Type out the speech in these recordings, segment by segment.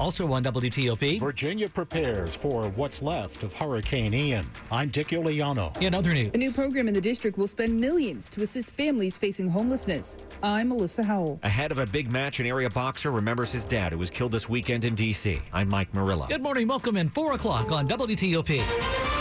Also on WTOP, Virginia prepares for what's left of Hurricane Ian. I'm Dick Uliano. In other news, a new program in the district will spend millions to assist families facing homelessness. I'm Melissa Howell. Ahead of a big match, an area boxer remembers his dad who was killed this weekend in D.C. I'm Mike Murillo. Good morning. Welcome in 4 o'clock on WTOP.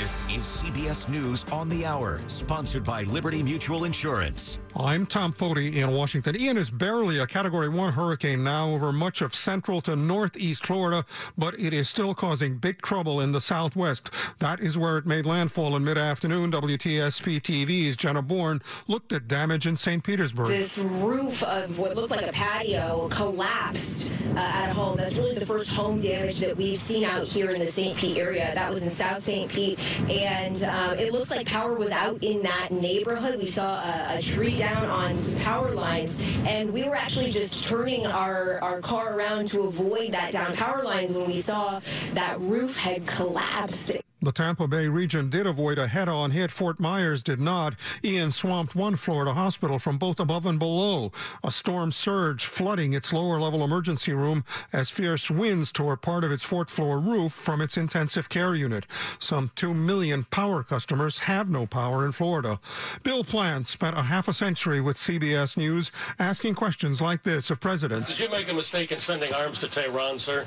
This is CBS News on the Hour, sponsored by Liberty Mutual Insurance. I'm Tom Foti in Washington. Ian is barely a Category 1 hurricane now over much of central to northeast Florida, but it is still causing big trouble in the southwest. That is where it made landfall in mid-afternoon. WTSP TV's Jenna Bourne looked at damage in St. Petersburg. This roof of what looked like a patio collapsed uh, at a home. That's really the first home damage that we've seen out here in the St. Pete area. That was in South St. Pete, and um, it looks like power was out in that neighborhood. We saw a, a tree down on power lines, and we were actually just turning our, our car around to avoid that down power lines when we saw that roof had collapsed. The Tampa Bay region did avoid a head-on hit. Fort Myers did not. Ian swamped one Florida hospital from both above and below. A storm surge flooding its lower-level emergency room as fierce winds tore part of its fourth-floor roof from its intensive care unit. Some 2 million power customers have no power in Florida. Bill Plante spent a half a century with CBS News asking questions like this of presidents. Did you make a mistake in sending arms to Tehran, sir?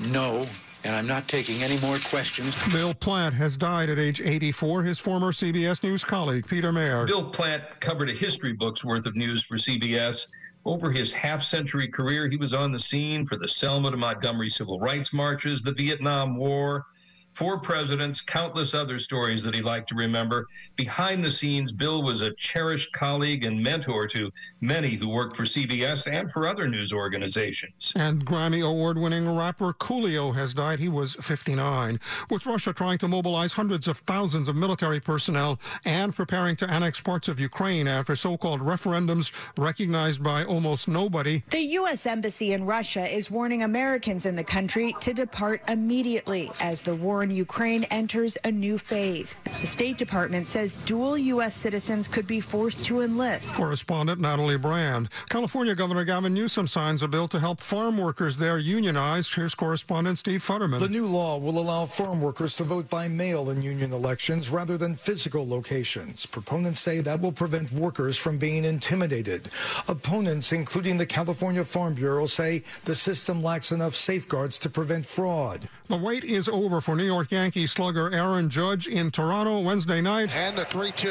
No and I'm not taking any more questions. Bill Plante has died at age 84. His former CBS News colleague, Peter Maer. Bill Plante covered a history book's worth of news for CBS. Over his half century career, he was on the scene for the Selma to Montgomery civil rights marches, the Vietnam War, four presidents, countless other stories that he liked to remember. Behind the scenes, Bill was a cherished colleague and mentor to many who worked for CBS and for other news organizations. And Grammy award winning rapper Coolio has died. He was 59. With Russia trying to mobilize hundreds of thousands of military personnel and preparing to annex parts of Ukraine after so called referendums recognized by almost nobody. The U.S. Embassy in Russia is warning Americans in the country to depart immediately as the war in Ukraine enters a new phase. The State Department says dual U.S. citizens could be forced to enlist. Correspondent Natalie Brand. California Governor Gavin Newsom signs a bill to help farm workers there unionize. Here's correspondent Steve Futterman. The new law will allow farm workers to vote by mail in union elections rather than physical locations. Proponents say that will prevent workers from being intimidated. Opponents, including the California Farm Bureau, say the system lacks enough safeguards to prevent fraud. The wait is over for New York Yankee slugger Aaron Judge in Toronto Wednesday night. And the 3 2.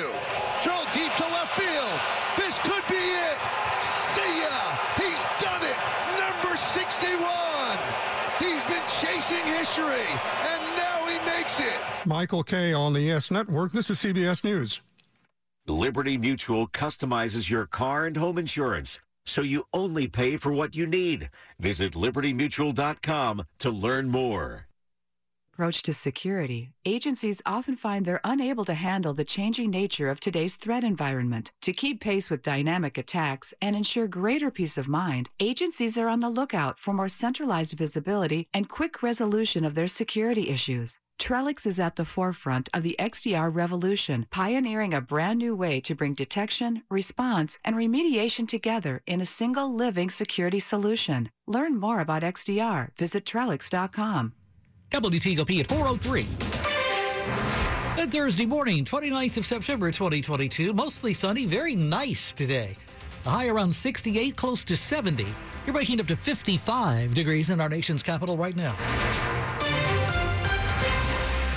Drilled deep to left field. This could be it. See ya. He's done it. Number 61. He's been chasing history, and now he makes it. Michael Kay on the Yes Network. This is CBS News. Liberty Mutual customizes your car and home insurance so you only pay for what you need. Visit libertymutual.com to learn more. Approach to security. Agencies often find they're unable to handle the changing nature of today's threat environment. To keep pace with dynamic attacks and ensure greater peace of mind, agencies are on the lookout for more centralized visibility and quick resolution of their security issues. Trellix is at the forefront of the XDR revolution, pioneering a brand new way to bring detection, response, and remediation together in a single living security solution. Learn more about XDR. Visit Trellix.com. WTOP at 403. Good Thursday morning, 29th of September 2022. Mostly sunny, very nice today. A high around 68, close to 70. You're breaking up to 55 degrees in our nation's capital right now.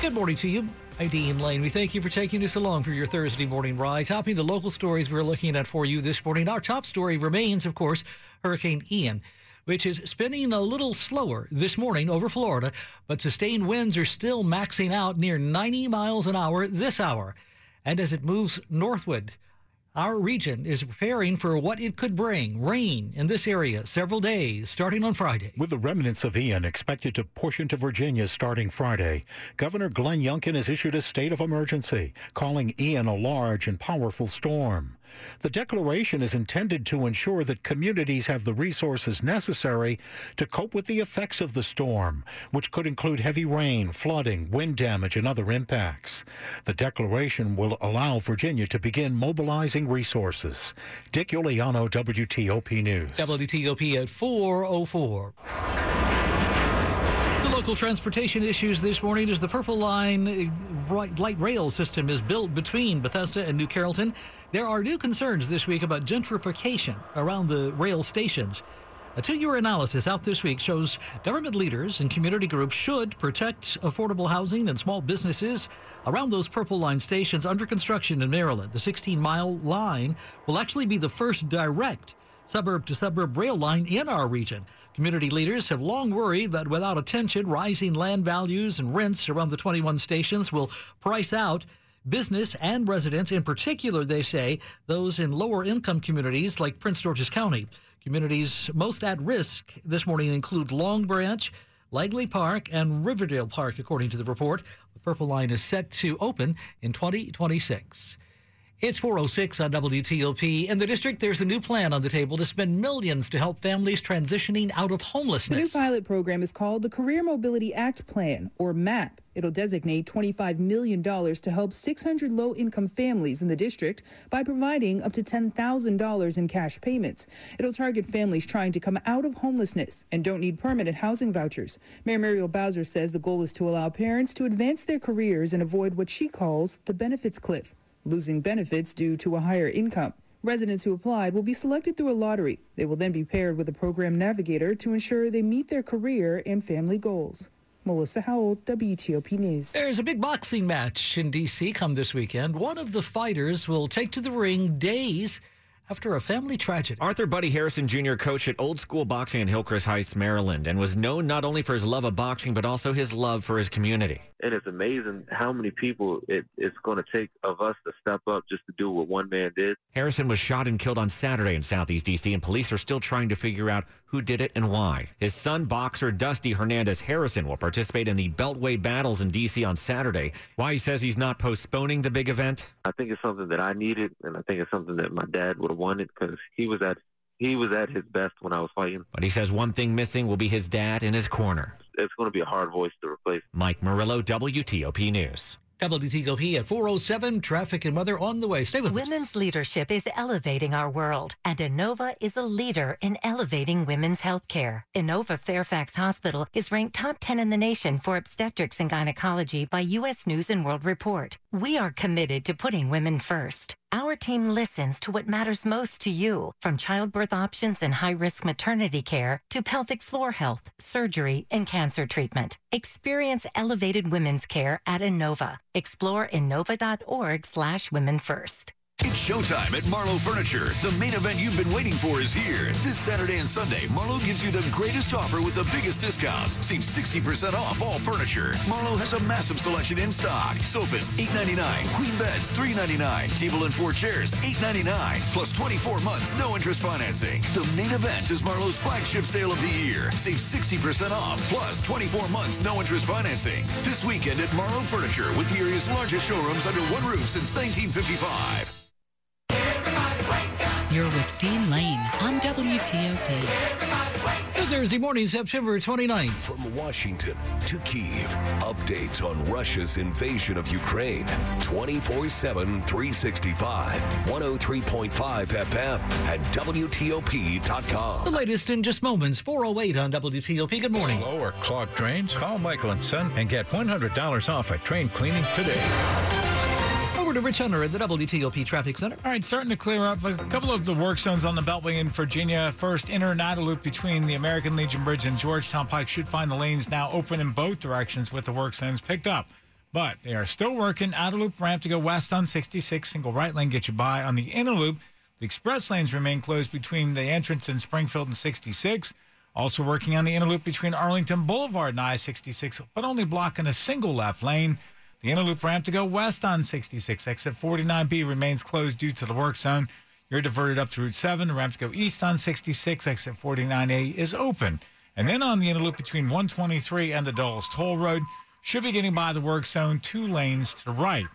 Good morning to you. I'm Dean Lane. We thank you for taking us along for your Thursday morning ride. Topping the local stories we're looking at for you this morning. Our top story remains, of course, Hurricane Ian which is spinning a little slower this morning over Florida, but sustained winds are still maxing out near 90 miles an hour this hour. And as it moves northward, our region is preparing for what it could bring rain in this area several days, starting on Friday. With the remnants of Ian expected to push into Virginia starting Friday, Governor Glenn Youngkin has issued a state of emergency, calling Ian a large and powerful storm. The declaration is intended to ensure that communities have the resources necessary to cope with the effects of the storm, which could include heavy rain, flooding, wind damage, and other impacts. The declaration will allow Virginia to begin mobilizing resources. Dick Uliano, WTOP News. WTOP at 404. The local transportation issues this morning is the Purple Line uh, light rail system is built between Bethesda and New Carrollton. There are new concerns this week about gentrification around the rail stations. A two year analysis out this week shows government leaders and community groups should protect affordable housing and small businesses around those Purple Line stations under construction in Maryland. The 16 mile line will actually be the first direct suburb to suburb rail line in our region. Community leaders have long worried that without attention, rising land values and rents around the 21 stations will price out business and residents, in particular, they say, those in lower income communities like Prince George's County. Communities most at risk this morning include Long Branch, Langley Park, and Riverdale Park, according to the report. The Purple Line is set to open in 2026. It's 406 on WTOP. In the district, there's a new plan on the table to spend millions to help families transitioning out of homelessness. The new pilot program is called the Career Mobility Act Plan, or MAP. It'll designate $25 million to help 600 low income families in the district by providing up to $10,000 in cash payments. It'll target families trying to come out of homelessness and don't need permanent housing vouchers. Mayor Muriel Bowser says the goal is to allow parents to advance their careers and avoid what she calls the benefits cliff losing benefits due to a higher income. Residents who applied will be selected through a lottery. They will then be paired with a program navigator to ensure they meet their career and family goals. Melissa Howell, WTOP News. There's a big boxing match in D.C. come this weekend. One of the fighters will take to the ring days after a family tragedy. Arthur Buddy Harrison Jr. coached at Old School Boxing in Hillcrest Heights, Maryland, and was known not only for his love of boxing, but also his love for his community. And it's amazing how many people it, it's going to take of us to step up just to do what one man did. Harrison was shot and killed on Saturday in Southeast D.C., and police are still trying to figure out who did it and why. His son, boxer Dusty Hernandez Harrison, will participate in the Beltway battles in D.C. on Saturday. Why he says he's not postponing the big event? I think it's something that I needed, and I think it's something that my dad would have wanted because he was at he was at his best when I was fighting. But he says one thing missing will be his dad in his corner. It's going to be a hard voice to replace. Mike Murillo, WTOP News. WTOP at 407, traffic and weather on the way. Stay with us. Women's us. leadership is elevating our world, and Inova is a leader in elevating women's health care. Inova Fairfax Hospital is ranked top 10 in the nation for obstetrics and gynecology by U.S. News and World Report. We are committed to putting women first. Our team listens to what matters most to you, from childbirth options and high risk maternity care to pelvic floor health, surgery, and cancer treatment. Experience elevated women's care at Inova. Explore inova.org slash women first. It's showtime at Marlowe Furniture. The main event you've been waiting for is here. This Saturday and Sunday, Marlowe gives you the greatest offer with the biggest discounts. Save 60% off all furniture. Marlowe has a massive selection in stock. Sofas, $8.99. Queen beds, $3.99. Table and four chairs, $8.99. Plus 24 months, no interest financing. The main event is Marlowe's flagship sale of the year. Save 60% off, plus 24 months, no interest financing. This weekend at Marlowe Furniture with the area's largest showrooms under one roof since 1955. You're with Dean Lane on WTOP. Good Thursday morning, September 29th. From Washington to Kiev, updates on Russia's invasion of Ukraine. 24 7, 365, 103.5 FM, and WTOP.com. The latest in just moments, 408 on WTOP. Good morning. Slow or clogged drains? Call Michael and Son and get $100 off a train cleaning today. To Rich Hunter at the WTOP Traffic Center. All right, starting to clear up a couple of the work zones on the Beltway in Virginia. First, inner and outer loop between the American Legion Bridge and Georgetown Pike should find the lanes now open in both directions with the work zones picked up. But they are still working. Outer loop ramp to go west on 66, single right lane get you by. On the inner loop, the express lanes remain closed between the entrance in Springfield and 66. Also working on the inner loop between Arlington Boulevard and I-66, but only blocking a single left lane. The inner loop ramp to go west on 66. Exit 49B remains closed due to the work zone. You're diverted up to Route 7. The ramp to go east on 66. Exit 49A is open. And then on the inner loop between 123 and the Dulles Toll Road, should be getting by the work zone, two lanes to the right.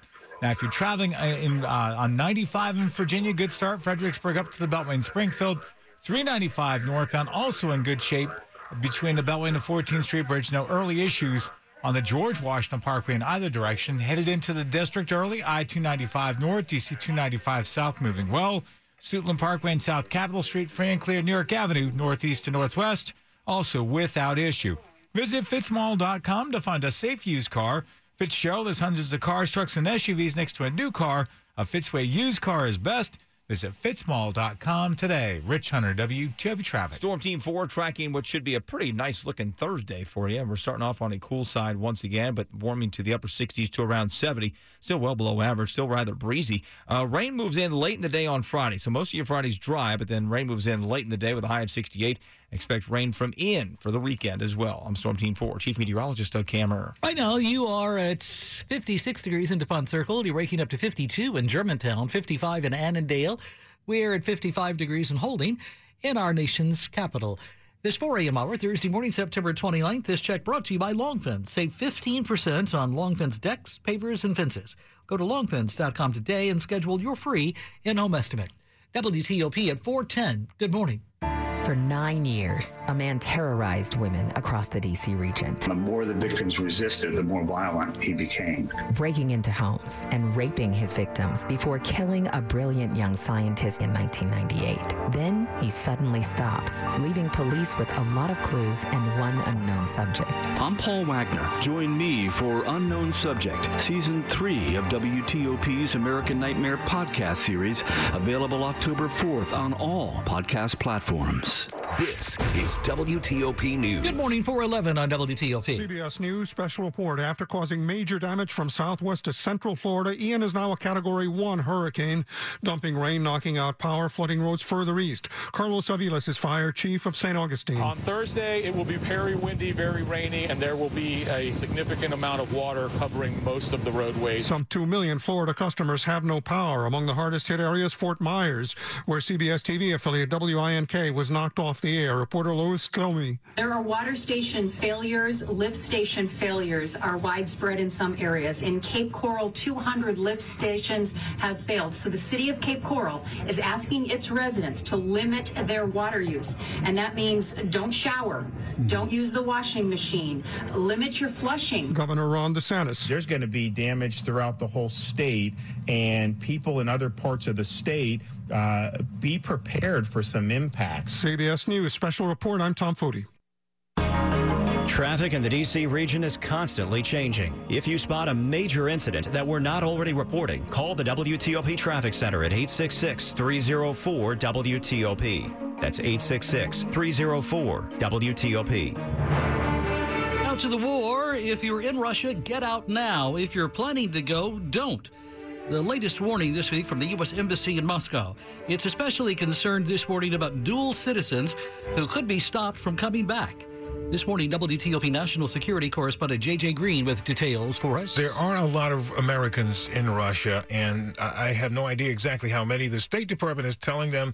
Now, if you're traveling uh, in, uh, on 95 in Virginia, good start. Fredericksburg up to the Beltway in Springfield. 395 northbound, also in good shape between the Beltway and the 14th Street Bridge. No early issues on the George Washington Parkway in either direction. Headed into the district early, I 295 north, DC 295 south moving well. Suitland Parkway and South Capitol Street, free and clear New York Avenue, northeast to northwest, also without issue. Visit fitzmall.com to find a safe used car. Fitzgerald has hundreds of cars, trucks, and SUVs next to a new car. A Fitzway used car is best. Visit fitzmall.com today. Rich Hunter, WTOP Traffic. Storm Team 4 tracking what should be a pretty nice looking Thursday for you. We're starting off on a cool side once again, but warming to the upper 60s to around 70. Still well below average, still rather breezy. Uh, rain moves in late in the day on Friday. So most of your Friday's dry, but then rain moves in late in the day with a high of 68. Expect rain from Ian for the weekend as well. I'm Storm Team 4, Chief Meteorologist Doug Kammerer. Right now, you are at 56 degrees in DuPont Circle. You're waking up to 52 in Germantown, 55 in Annandale. We're at 55 degrees and Holding in our nation's capital. This 4 a.m. hour, Thursday morning, September 29th. This check brought to you by Longfence. Save 15% on Longfence decks, pavers, and fences. Go to longfence.com today and schedule your free in-home estimate. WTOP at 410. Good morning. For nine years, a man terrorized women across the D.C. region. The more the victims resisted, the more violent he became. Breaking into homes and raping his victims before killing a brilliant young scientist in 1998. Then he suddenly stops, leaving police with a lot of clues and one unknown subject. I'm Paul Wagner. Join me for Unknown Subject, Season 3 of WTOP's American Nightmare podcast series, available October 4th on all podcast platforms. This is WTOP News. Good morning, 411 on WTOP. CBS News special report. After causing major damage from southwest to central Florida, Ian is now a Category 1 hurricane, dumping rain, knocking out power, flooding roads further east. Carlos Aviles is fire chief of St. Augustine. On Thursday, it will be very windy, very rainy, and there will be a significant amount of water covering most of the roadways. Some 2 million Florida customers have no power. Among the hardest hit areas, Fort Myers, where CBS TV affiliate WINK was knocked off the air. Reporter Lois Comey. There are water station failures. Lift station failures are widespread in some areas. In Cape Coral, 200 lift stations have failed. So the city of Cape Coral is asking its residents to limit their water use. And that means don't shower, don't use the washing machine, limit your flushing. Governor Ron DeSantis. There's going to be damage throughout the whole state, and people in other parts of the state uh, be prepared for some impacts. CBS News special report. I'm Tom Foti. Traffic in the D.C. region is constantly changing. If you spot a major incident that we're not already reporting, call the WTOP Traffic Center at 866 304 WTOP. That's 866 304 WTOP. Out to the war. If you're in Russia, get out now. If you're planning to go, don't. The latest warning this week from the U.S. Embassy in Moscow. It's especially concerned this morning about dual citizens who could be stopped from coming back. This morning, WTOP national security correspondent J.J. Green with details for us. There aren't a lot of Americans in Russia, and I have no idea exactly how many. The State Department is telling them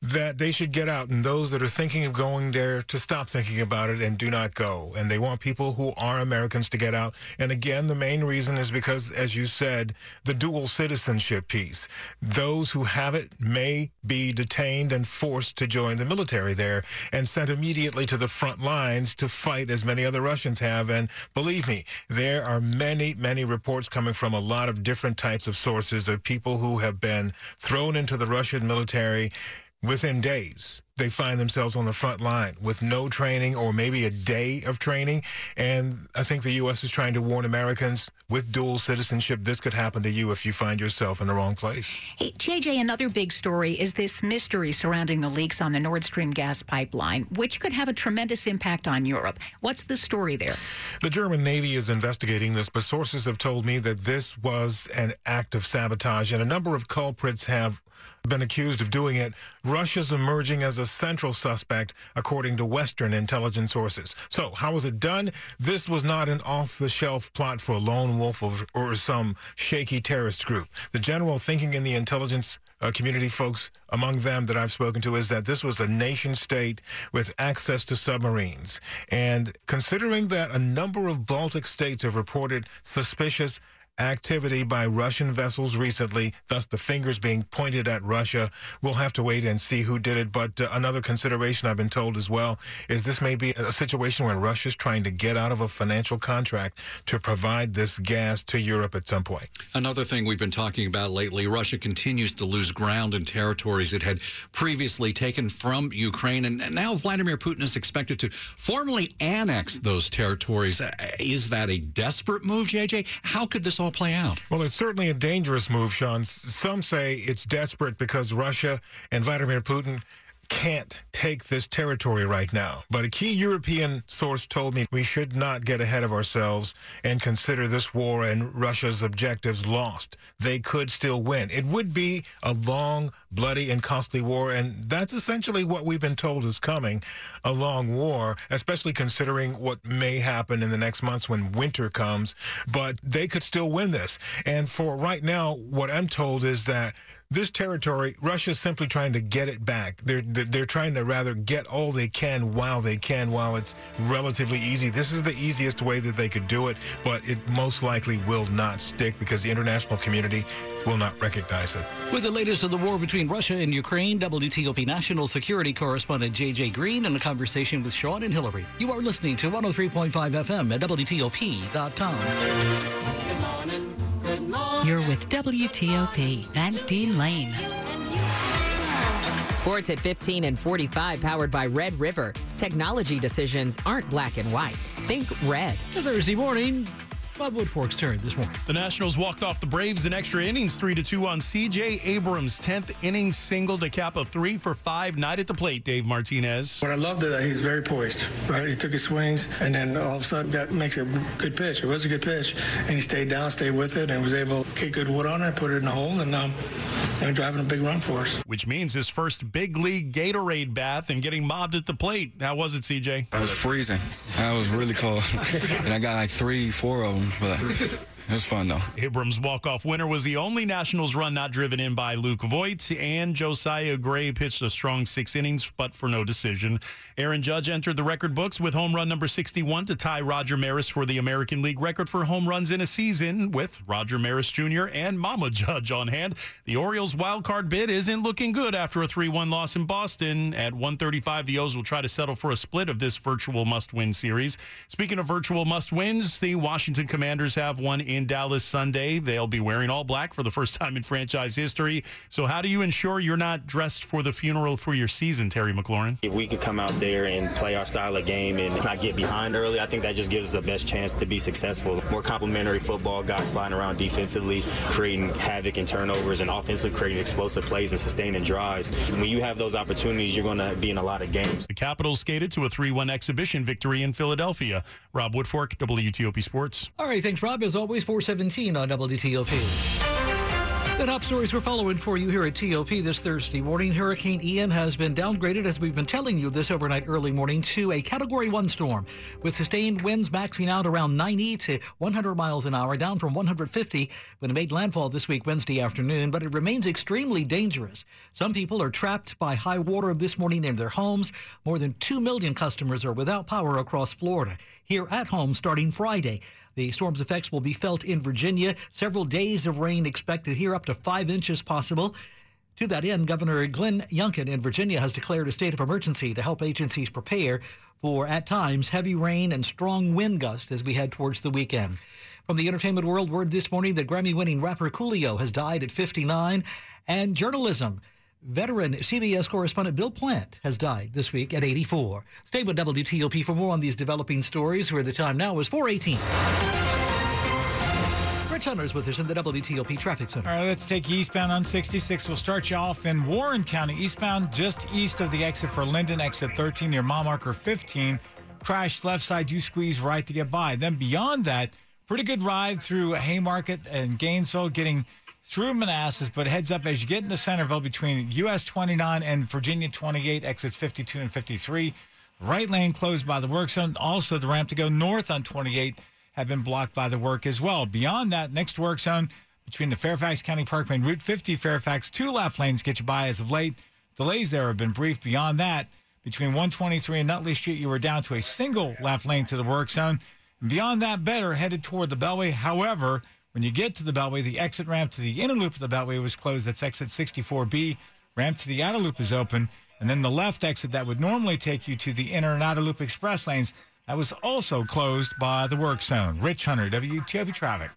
that they should get out and those that are thinking of going there to stop thinking about it and do not go. And they want people who are Americans to get out. And again, the main reason is because, as you said, the dual citizenship piece. Those who have it may be detained and forced to join the military there and sent immediately to the front lines to fight as many other Russians have. And believe me, there are many, many reports coming from a lot of different types of sources of people who have been thrown into the Russian military within days they find themselves on the front line with no training or maybe a day of training. And i think the u.s is trying to warn americans with dual citizenship this could happen to you if you find yourself in the wrong place. Hey jj another big story is this mystery surrounding the leaks on the nord stream gas pipeline which could have a tremendous impact on europe. What's the story there? The german navy is investigating this but sources have told me that this was an act of sabotage and a number of culprits have been accused of doing it. Russia's emerging as a central suspect, according to Western intelligence sources. So, how was it done? This was not an off the shelf plot for a lone wolf or, or some shaky terrorist group. The general thinking in the intelligence uh, community folks among them that I've spoken to is that this was a nation state with access to submarines. And considering that a number of Baltic states have reported suspicious activity by Russian vessels recently, thus the fingers being pointed at Russia. We'll have to wait and see who did it. But uh, another consideration I've been told as well is this may be a situation where Russia's trying to get out of a financial contract to provide this gas to Europe at some point. Another thing we've been talking about lately Russia continues to lose ground in territories it had previously taken from Ukraine. And now Vladimir Putin is expected to formally annex those territories. Uh, Is that a desperate move, JJ? How could this all play out? Well, it's certainly a dangerous move, Sean. Some say it's desperate because Russia and Vladimir Putin can't take this territory right now. But a key European source told me we should not get ahead of ourselves and consider this war and Russia's objectives lost. They could still win. It would be a long, bloody, and costly war, and that's essentially what we've been told is coming a long war, especially considering what may happen in the next months when winter comes. But they could still win this. And for right now, what I'm told is that this territory, Russia's simply trying to get it back. They're, they're they're trying to rather get all they can while they can, while it's relatively easy. This is the easiest way that they could do it, but it most likely will not stick because the international community will not recognize it. With the latest of the war between Russia and Ukraine, WTOP national security correspondent J.J. Green in a conversation with Sean and Hillary. You are listening to 103.5 FM at WTOP.com. You're with WTOP, Van Dean Lane. Sports at 15 and 45, powered by Red River. Technology decisions aren't black and white. Think red. Thursday morning, Bob Woodfork's turn this morning. The Nationals walked off the Braves in extra innings, 3 to 2 on CJ Abrams' 10th inning single to cap a 3 for 5 night at the plate, Dave Martinez. What I loved is that he was very poised, right? He took his swings and then all of a sudden got makes a good pitch. It was a good pitch, and he stayed down, stayed with it, and was able to get good wood on it, put it in the hole, and um, and driving a big run for us. Which means his first big league Gatorade bath and getting mobbed at the plate. How was it, CJ? I was freezing. I was really cold. and I got like three, four of them, but it was fun though. Abrams' walk-off winner was the only Nationals run not driven in by Luke Voit, and Josiah Gray pitched a strong six innings, but for no decision. Aaron Judge entered the record books with home run number 61 to tie Roger Maris for the American League record for home runs in a season, with Roger Maris Jr. and Mama Judge on hand. The Orioles' wild card bid isn't looking good after a 3-1 loss in Boston. At 135, the O's will try to settle for a split of this virtual must-win series. Speaking of virtual must-wins, the Washington Commanders have one in Dallas Sunday. They'll be wearing all black for the first time in franchise history. So how do you ensure you're not dressed for the funeral for your season, Terry McLaurin? If we could come out there and play our style of game and not get behind early, I think that just gives us the best chance to be successful. More complementary football, guys flying around defensively, creating havoc and turnovers, and offensively creating explosive plays and sustaining drives. When you have those opportunities, you're going to be in a lot of games. The Capitals skated to a 3-1 exhibition victory in Philadelphia. Rob Woodfork, WTOP Sports. All right, thanks, Rob. As always, 417 on WTOP. The top stories we're following for you here at TOP this Thursday morning. Hurricane Ian has been downgraded, as we've been telling you this overnight early morning, to a Category 1 storm with sustained winds maxing out around 90 to 100 miles an hour, down from 150 when it made landfall this week, Wednesday afternoon. But it remains extremely dangerous. Some people are trapped by high water this morning in their homes. More than 2 million customers are without power across Florida. Here at home starting Friday. The storm's effects will be felt in Virginia. Several days of rain expected here, up to five inches possible. To that end, Governor Glenn Youngkin in Virginia has declared a state of emergency to help agencies prepare for, at times, heavy rain and strong wind gusts as we head towards the weekend. From the entertainment world, word this morning that Grammy winning rapper Coolio has died at 59, and journalism. Veteran CBS correspondent Bill Plante has died this week at 84. Stay with WTOP for more on these developing stories, where the time now is 418. Rich Hunter's with us in the WTOP Traffic Center. All right, let's take eastbound on 66. We'll start you off in Warren County, eastbound just east of the exit for Linden, exit 13 near mile marker 15. Crashed left side, you squeeze right to get by. Then beyond that, pretty good ride through Haymarket and Gainesville, getting through Manassas, but heads up as you get into Centreville between US 29 and Virginia 28, exits 52 and 53. Right lane closed by the work zone. Also, the ramp to go north on 28 have been blocked by the work as well. Beyond that, next work zone between the Fairfax County Parkway and Route 50 Fairfax, two left lanes get you by as of late. Delays there have been brief. Beyond that, between 123 and Nutley Street, you were down to a single left lane to the work zone. And beyond that, better headed toward the Beltway. However, When you get to the Beltway, the exit ramp to the inner loop of the Beltway was closed. That's exit 64B. Ramp to the outer loop is open. And then the left exit that would normally take you to the inner and outer loop express lanes, that was also closed by the work zone. Rich Hunter, WTOP Traffic.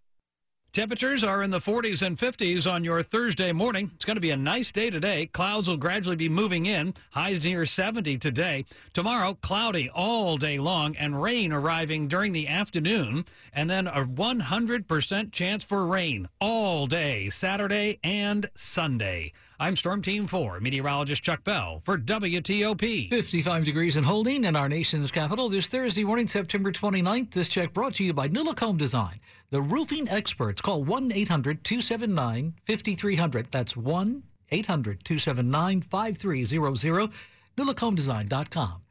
Temperatures are in the 40s and 50s on your Thursday morning. It's going to be a nice day today. Clouds will gradually be moving in. Highs near 70 today. Tomorrow, cloudy all day long and rain arriving during the afternoon. And then a 100% chance for rain all day, Saturday and Sunday. I'm Storm Team 4, meteorologist Chuck Bell for WTOP. 55 degrees and holding in our nation's capital this Thursday morning, September 29th. This check brought to you by Nu Look Home Design. The roofing experts call 1 800 279 5300. That's 1 800 279 5300. NuLookHomeDesign.com.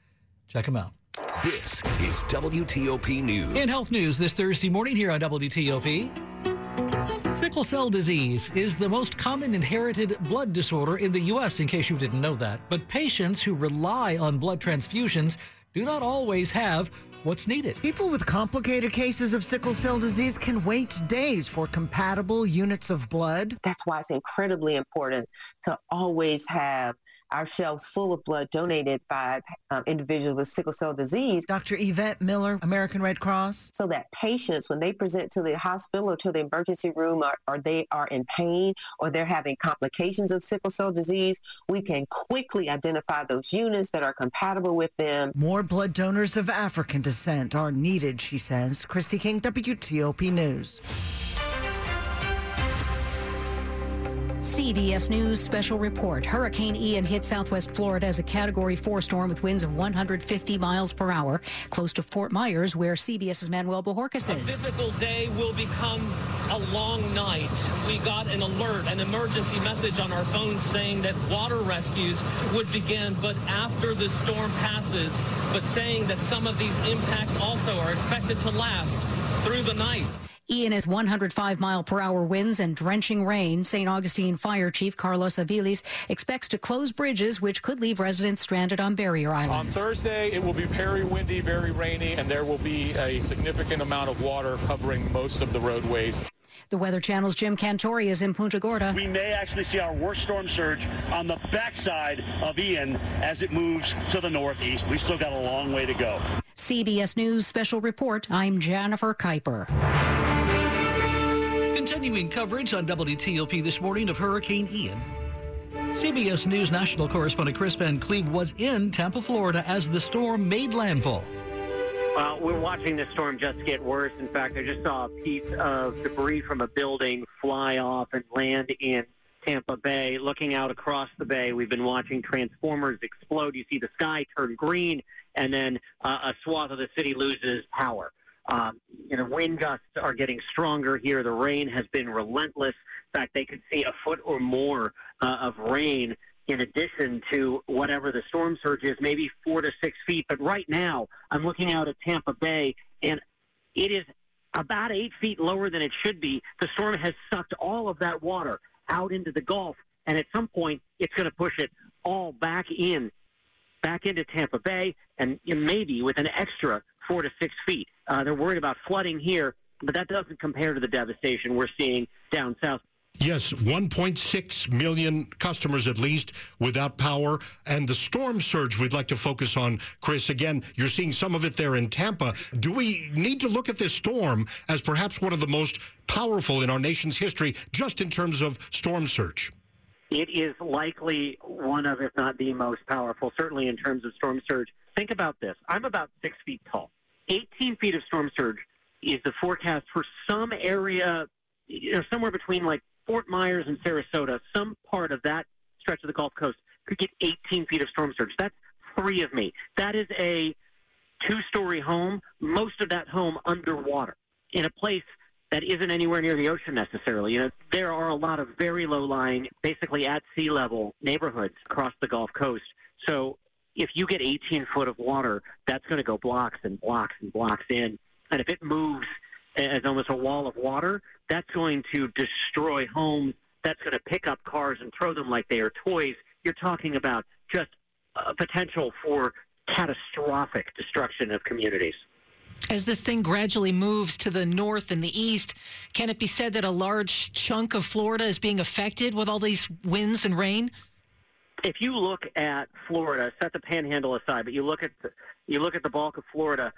Check them out. This is WTOP News. In health news this Thursday morning here on WTOP. Sickle cell disease is the most common inherited blood disorder in the U.S., in case you didn't know that. But patients who rely on blood transfusions do not always have what's needed. People with complicated cases of sickle cell disease can wait days for compatible units of blood. That's why it's incredibly important to always have our shelves full of blood donated by um, individuals with sickle cell disease. Dr. Yvette Miller, American Red Cross. So that patients, when they present to the hospital or to the emergency room, or, or they are in pain or they're having complications of sickle cell disease, we can quickly identify those units that are compatible with them. More blood donors of African descent are needed, she says. Kristi King, WTOP News. CBS News special report. Hurricane Ian hit southwest Florida as a Category 4 storm with winds of 150 miles per hour, close to Fort Myers, where CBS's Manuel Bojorquez A is. typical day will become a long night. We got an alert, an emergency message on our phones saying that water rescues would begin, but after the storm passes, but saying that some of these impacts also are expected to last through the night. Ian has 105 mile per hour winds and drenching rain. St. Augustine Fire Chief Carlos Aviles expects to close bridges, which could leave residents stranded on barrier islands. On. Thursday, it will be very windy, very rainy, and there will be a significant amount of water covering most of the roadways. The Weather Channel's Jim Cantore is in Punta Gorda. We may actually see our worst storm surge on the backside of Ian as it moves to the northeast. We still got a long way to go. CBS News special report. I'm Jennifer Kuiper. Continuing coverage on WTOP this morning of Hurricane Ian. CBS News national correspondent Kris Van Cleave was in Tampa, Florida as the storm made landfall. Uh, we're watching the storm just get worse. In fact, I just saw a piece of debris from a building fly off and land in Tampa Bay. Looking out across the bay, we've been watching transformers explode. You see the sky turn green, and then uh, a swath of the city loses power. Um, you know, wind gusts are getting stronger here. The rain has been relentless. In fact, they could see a foot or more uh, of rain in addition to whatever the storm surge is, maybe four to six feet. But right now, I'm looking out at Tampa Bay, and it is about eight feet lower than it should be. The storm has sucked all of that water out into the Gulf, and at some point, it's going to push it all back in, back into Tampa Bay, and maybe with an extra four to six feet. Uh, they're worried about flooding here, but that doesn't compare to the devastation we're seeing down south. Yes, 1.6 million customers at least without power. And the storm surge we'd like to focus on, Chris. Again, you're seeing some of it there in Tampa. Do we need to look at this storm as perhaps one of the most powerful in our nation's history, just in terms of storm surge? It is likely one of, if not the most powerful, certainly in terms of storm surge. Think about this. I'm about six feet tall. 18 feet of storm surge is the forecast for some area, you know, somewhere between like Fort Myers and Sarasota, some part of that stretch of the Gulf Coast could get 18 feet of storm surge. That's three of me. That is a two-story home, most of that home underwater in a place that isn't anywhere near the ocean necessarily. You know, there are a lot of very low-lying, basically at sea level neighborhoods across the Gulf Coast. So if you get 18 foot of water, that's going to go blocks and blocks and blocks in. And if it moves as almost a wall of water, that's going to destroy homes. That's going to pick up cars and throw them like they are toys. You're talking about just a potential for catastrophic destruction of communities. As this thing gradually moves to the north and the east, can it be said that a large chunk of Florida is being affected with all these winds and rain? If you look at Florida, set the panhandle aside, but you look at the, you look at the bulk of Florida,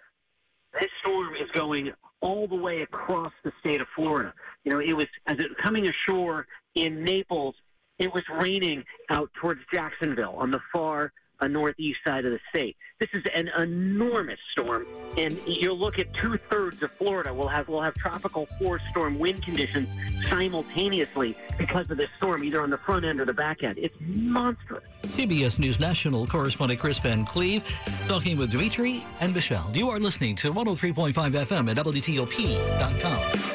this storm is going all the way across the state of Florida. You know, it was as it was coming ashore in Naples, it was raining out towards Jacksonville on the far uh, northeast side of the state. This is an enormous storm, and you'll look at two thirds of Florida will have will have tropical force storm wind conditions simultaneously because of this storm, either on the front end or the back end. It's monstrous. CBS News National correspondent Kris Van Cleave talking with Dimitri and Michelle. You are listening to 103.5 FM at WTOP.com.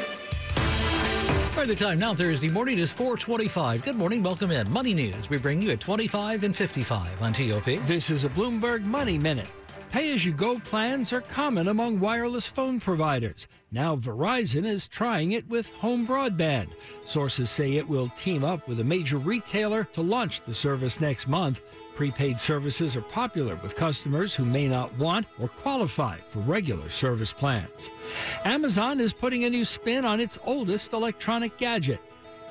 By the time now Thursday morning is 425. Good morning. Welcome in. Money News. We bring you at 25 and 55 on TOP. This is a Bloomberg Money Minute. Pay as you go plans are common among wireless phone providers. Now Verizon is trying it with home broadband. Sources say it will team up with a major retailer to launch the service next month. Prepaid services are popular with customers who may not want or qualify for regular service plans. Amazon is putting a new spin on its oldest electronic gadget.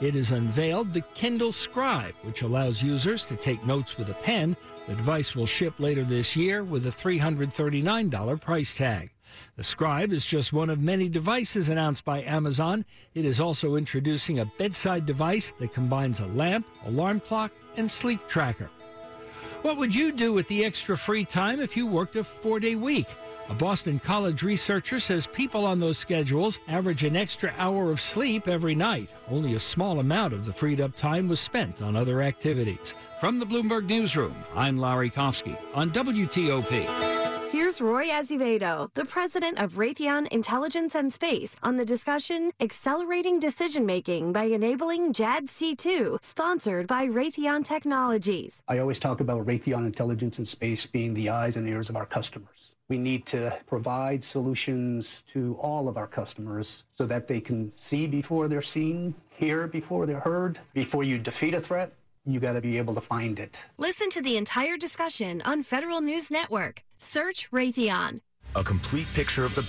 It has unveiled the Kindle Scribe, which allows users to take notes with a pen. The device will ship later this year with a $339 price tag. The Scribe is just one of many devices announced by Amazon. It is also introducing a bedside device that combines a lamp, alarm clock, and sleep tracker. What would you do with the extra free time if you worked a four day week? A Boston College researcher says people on those schedules average an extra hour of sleep every night. Only a small amount of the freed up time was spent on other activities. From the Bloomberg Newsroom, I'm Larry Kofsky on WTOP. Here's Roy Azevedo, the president of Raytheon Intelligence and Space, on the discussion Accelerating Decision Making by Enabling JADC2, sponsored by Raytheon Technologies. I always talk about Raytheon Intelligence and Space being the eyes and ears of our customers. We need to provide solutions to all of our customers so that they can see before they're seen, hear before they're heard. Before you defeat a threat, you got to be able to find it. Listen to the entire discussion on Federal News Network. Search Raytheon. A complete picture of the battlefield